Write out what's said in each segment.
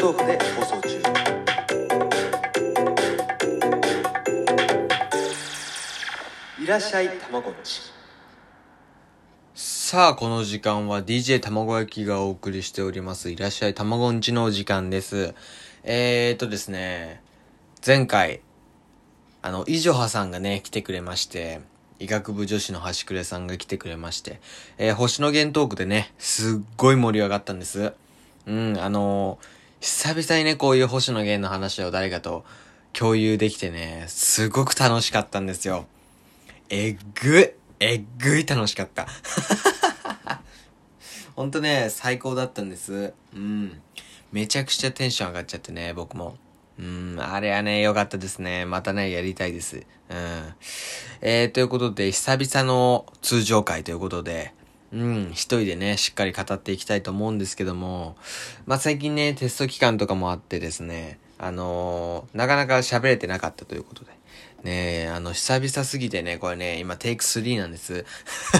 トークで放送中いらっしゃいたまごっちさあ、この時間は DJ 卵焼きがお送りしております。いらっしゃいたまごんちのお時間です。えーとですね、前回、あの、いじょはさんがね、来てくれまして、医学部女子の端くれさんが来てくれまして、えー星野源トークでね、すっごい盛り上がったんです。うん、あのー久々にね、こういう星野源の話を誰かと共有できてね、すごく楽しかったんですよ。えっぐい、えっぐい楽しかった。ほんとね、最高だったんです。うん。めちゃくちゃテンション上がっちゃってね、僕も。うん、あれはね、良かったですね。またね、やりたいです。うん。えー、ということで、久々の通常会ということで、うん、一人でね、しっかり語っていきたいと思うんですけども、まあ、最近ね、テスト期間とかもあってですね、あのーなかなか喋れてなかったということで、ねえ、あの、久々すぎてね、これね、今テイク3なんです。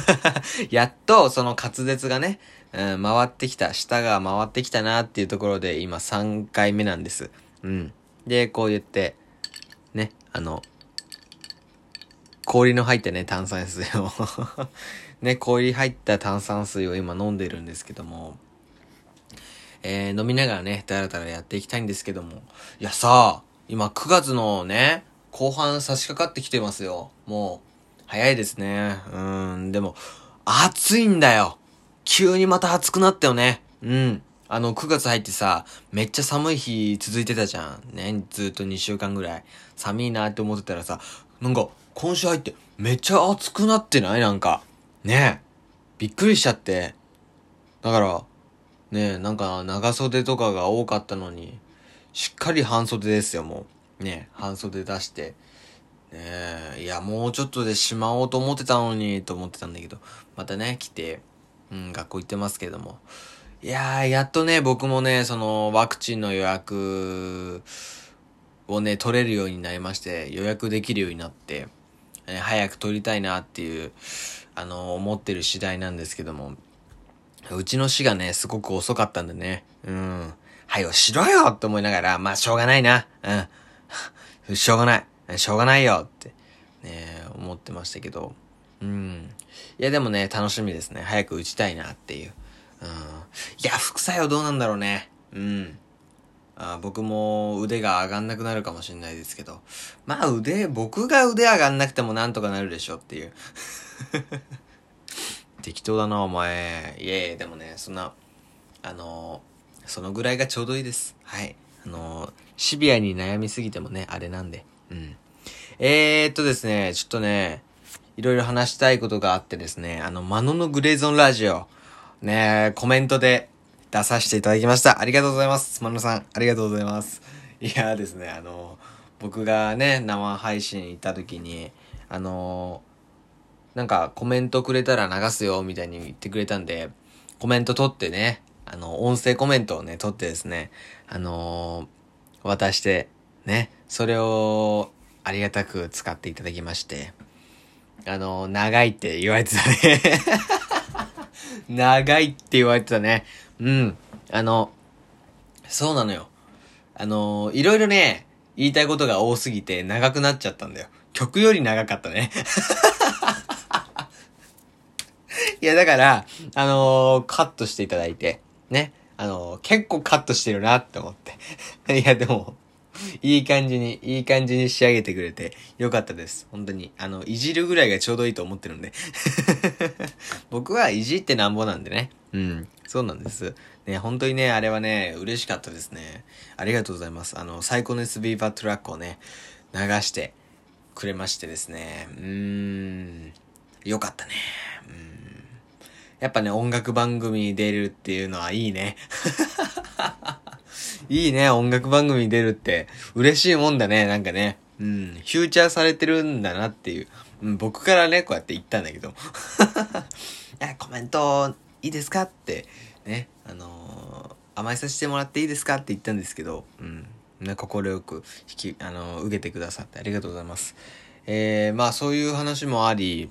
やっと、その滑舌がね、うん、回ってきた、舌が回ってきたなっていうところで、今3回目なんです。うん。で、こう言って、ね、あの、氷の入ったね、炭酸水を ね、氷入った炭酸水を今飲んでるんですけども、えー、飲みながらね、だらだらやっていきたいんですけども。いやさ、今9月のね、後半差し掛かってきてますよ。もう、早いですね。うん、でも、暑いんだよ。急にまた暑くなったよね。うん。あの、9月入ってさ、めっちゃ寒い日続いてたじゃん。ね、ずっと2週間ぐらい。寒いなって思ってたらさ、なんか、今週入ってめっちゃ暑くなってない？なんか。ねえびっくりしちゃって。だから、ねえ、なんか長袖とかが多かったのに、しっかり半袖ですよ、もう。ねえ、半袖出して。ねえ、いや、もうちょっとでしまおうと思ってたのに、と思ってたんだけど、またね、来て、うん、学校行ってますけども。いやー、やっとね、僕もね、その、ワクチンの予約をね、取れるようになりまして、予約できるようになって、え早く取りたいなっていう、あの思ってる次第なんですけども、うちの市がね、すごく遅かったんでね。うん。はよ、しろよって思いながら、まあ、しょうがないな。うん。しょうがない。しょうがないよって、ね、思ってましたけど。うん。いや、でもね、楽しみですね。早く打ちたいなっていう。うん。いや、副作用どうなんだろうね。うん。あ僕も腕が上がんなくなるかもしれないですけど。まあ腕、僕が腕上がんなくてもなんとかなるでしょっていう。適当だな、お前。いえいえ、でもね、そんな、あのそのぐらいがちょうどいいです。はい。あのシビアに悩みすぎてもね、あれなんで。うん。えーっとですね、ちょっとね、いろいろ話したいことがあってですね、あの、マノのグレーゾンラジオ、ね、コメントで出させていただきました。ありがとうございます。マノさん、ありがとうございます。いやーですね、あの僕がね、生配信行った時に、あのなんかコメントくれたら流すよみたいに言ってくれたんで、コメント取ってね、あの、音声コメントをね、取ってですね、あのー渡して、ね、それをありがたく使っていただきまして、あのー長いって言われてたね。長いって言われてたね。うん。あの、そうなのよ。あのいろいろね、言いたいことが多すぎて長くなっちゃったんだよ。曲より長かったね。いや、だから、あのーカットしていただいて、ね。あのー結構カットしてるなって思って。いや、でも、いい感じに、いい感じに仕上げてくれて、よかったです。本当に。あの、いじるぐらいがちょうどいいと思ってるんで。僕はいじってなんぼなんでね。うん。そうなんです。ね、本当にね、あれはね、嬉しかったですね。ありがとうございます。あの、サイコネスビーバートラックをね、流してくれましてですね。うーん。よかったね。うん。やっぱね、音楽番組に出るっていうのはいいね。いいね、音楽番組に出るって。嬉しいもんだね、なんかね。うん、フューチャーされてるんだなっていう。うん、僕からね、こうやって言ったんだけど。コメントいいですか？って、ね、あのー甘えさせてもらっていいですか？って言ったんですけど、うん、ね、心よく引き、あのー受けてくださってありがとうございます。えー、まあそういう話もあり、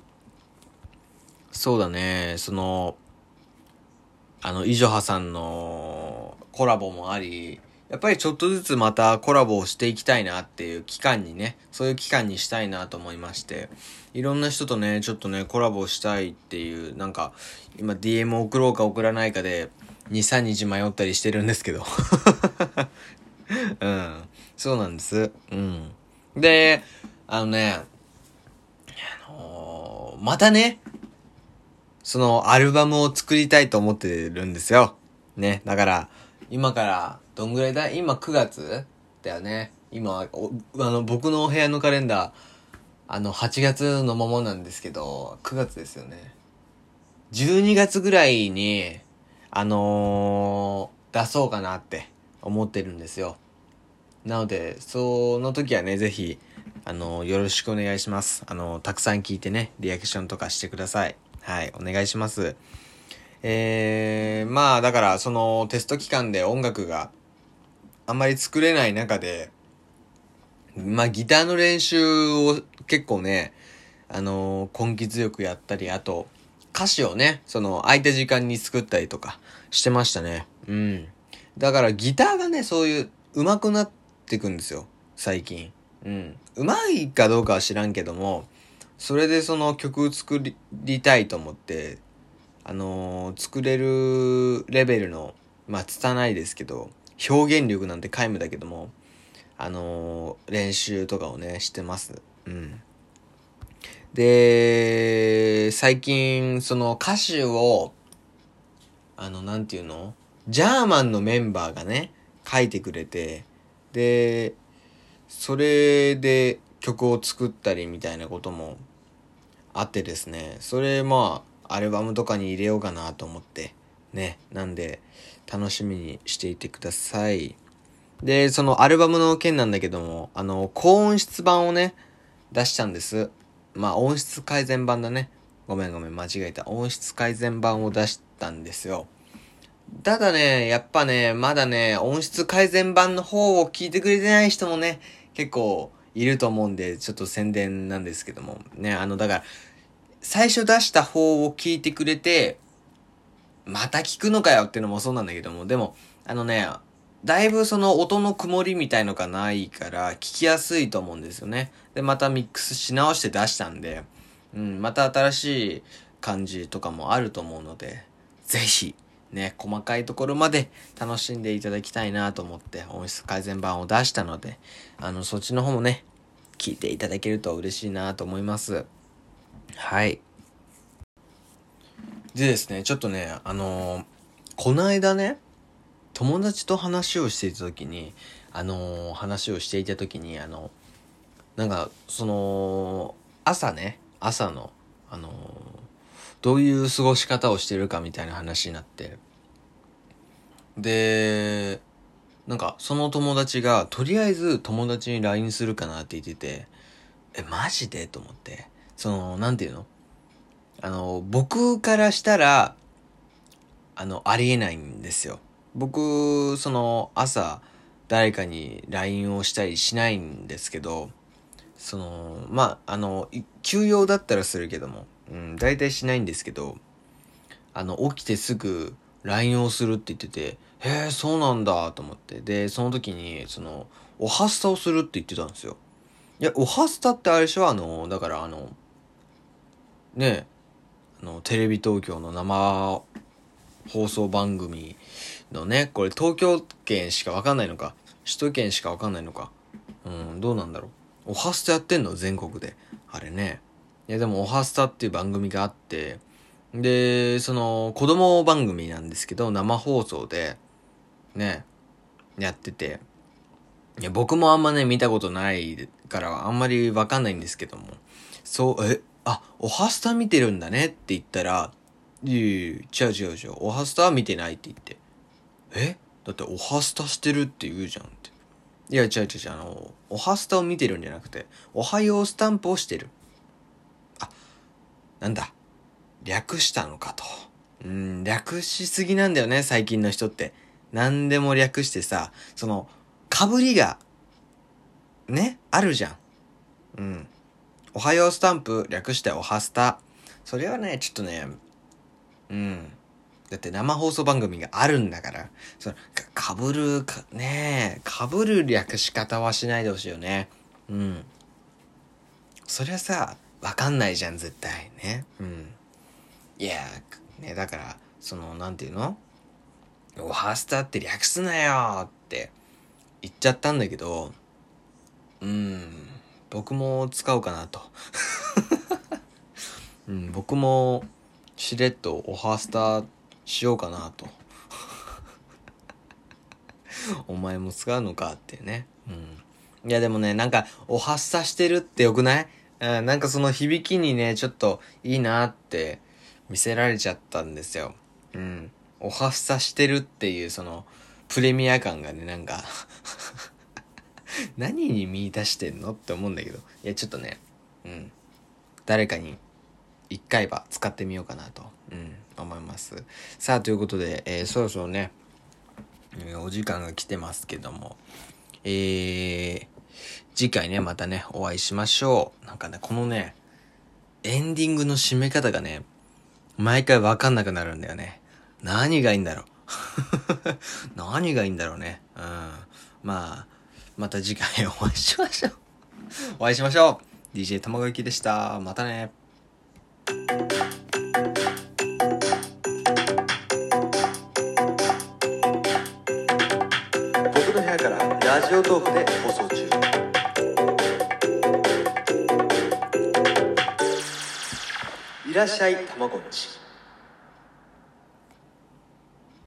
そうだね、その、あの、イジョハさんのコラボもあり、やっぱりちょっとずつまたコラボをしていきたいなっていう期間にね、そういう期間にしたいなと思いまして、いろんな人とね、ちょっとね、コラボしたいっていう、なんか、今 DM 送ろうか送らないかで、2、3日迷ったりしてるんですけど。うん。そうなんです。うん。で、あのね、あのー、またね、そのアルバムを作りたいと思ってるんですよ。ね。だから、今からどんぐらいだ？今9月？だよね。今、あの、僕のお部屋のカレンダー、あの、8月のままなんですけど、9月ですよね。12月ぐらいに、あのー、出そうかなって思ってるんですよ。なので、その時はね、ぜひ、あのー、よろしくお願いします。あのー、たくさん聞いてね、リアクションとかしてください。はい、お願いします。えー、まあ、だから、その、テスト期間で音楽があんまり作れない中で、まあギターの練習を結構ね、あのー、根気強くやったり、あと、歌詞をね、その空いた時間に作ったりとかしてましたね。うん。だからギターがね、そういう上手くなってくんですよ。最近。うん。上手いかどうかは知らんけども、それでその曲作りたいと思って、あのー、作れるレベルの、まあ、拙いですけど、表現力なんて皆無だけども、あのー、練習とかをね、してます。うん。で、最近、その歌詞を、あの、なんていうの？ジャーマンのメンバーがね、書いてくれて、で、それで曲を作ったりみたいなこともあってですね、それまあ、アルバムとかに入れようかなと思って、ね、なんで、楽しみにしていてください。で、そのアルバムの件なんだけども、あの、高音質版をね、出したんです。まあ、音質改善版だね。ごめんごめん、間違えた。音質改善版を出したんですよ。ただね、やっぱね、まだね、音質改善版の方を聞いてくれてない人もね、結構いると思うんで、ちょっと宣伝なんですけども。ね、あの、だから、最初出した方を聞いてくれて、また聞くのかよっていうのもそうなんだけども、でも、あのね、だいぶその音の曇りみたいのがないから聞きやすいと思うんですよね。で、またミックスし直して出したんで、うん、また新しい感じとかもあると思うので、ぜひ、ね、細かいところまで楽しんでいただきたいなと思って音質改善版を出したので、あの、そっちの方もね、聞いていただけると嬉しいなと思います。はい。でですね、ちょっとね、あのー、この間ね、友達と話をしていた時に、あのー、話をしていた時に、あの、なんか、その、朝ね、朝の、あのー、どういう過ごし方をしてるかみたいな話になって、で、なんか、その友達が、とりあえず友達に LINE するかなって言ってて、え、マジで？と思って。その、なんていうの？あの、僕からしたら、あの、ありえないんですよ。僕、その、朝、誰かに LINE をしたりしないんですけど、その、まあ、あの、休養だったらするけども、うん、大体しないんですけど、あの、起きてすぐ LINE をするって言ってて、へえ、そうなんだと思って。で、その時に、その、おはスタをするって言ってたんですよ。いや、おはスタってあれでしょ？あの、だからあの、ねあの、テレビ東京の生放送番組のね、これ東京圏しかわかんないのか、首都圏しかわかんないのか、うん、どうなんだろう。おはスタやってんの？全国で。あれね。いやでも、おはスタっていう番組があって、で、その、子供番組なんですけど、生放送で、ね、やってて、いや、僕もあんまね、見たことないから、あんまりわかんないんですけども、そう、え、あ、おはスタ見てるんだねって言ったら、いやいや違う違う違う、おはスタは見てないって言って。え？だっておはスタしてるって言うじゃんって。いや違う違う違う、あの、おはスタを見てるんじゃなくて、おはようスタンプをしてる。あ、なんだ。略したのかと。うん、略しすぎなんだよね、最近の人って。何でも略してさ、その、かぶりが、ね、あるじゃん。うん。おはようスタンプ略しておはスタ。それはね、ちょっとね、うん。だって生放送番組があるんだから、そのかかぶるか、ねえ、かぶる略し方はしないでほしいよね。うん。そりゃさ、わかんないじゃん、絶対ね。うん。いや、ね、だから、その、なんていうの？おはスタって略すなよって言っちゃったんだけど、うん、僕も使おうかなと。うん、僕も、しれっとおはスターしようかなと。お前も使うのかってね。うん。いやでもね、なんか、おはっさしてるってよくない？うん、なんかその響きにね、ちょっといいなって見せられちゃったんですよ。うん。おはっさしてるっていうその、プレミア感がね、なんか 何に見出してんのって思うんだけど。いや、ちょっとね、うん。誰かに一回は使ってみようかなと、うん、思います。さあ、ということで、えーそろそろね、えお時間が来てますけども、えー、次回ね、またね、お会いしましょう。なんかね、このね、エンディングの締め方がね、毎回わかんなくなるんだよね。何がいいんだろう。何がいいんだろうね。うん。まあ、また次回お会いしましょう。お会いしましょう。DJ 卵焼きでした。またね。僕の部屋からラジオトークで放送中いらっしゃいたまごっち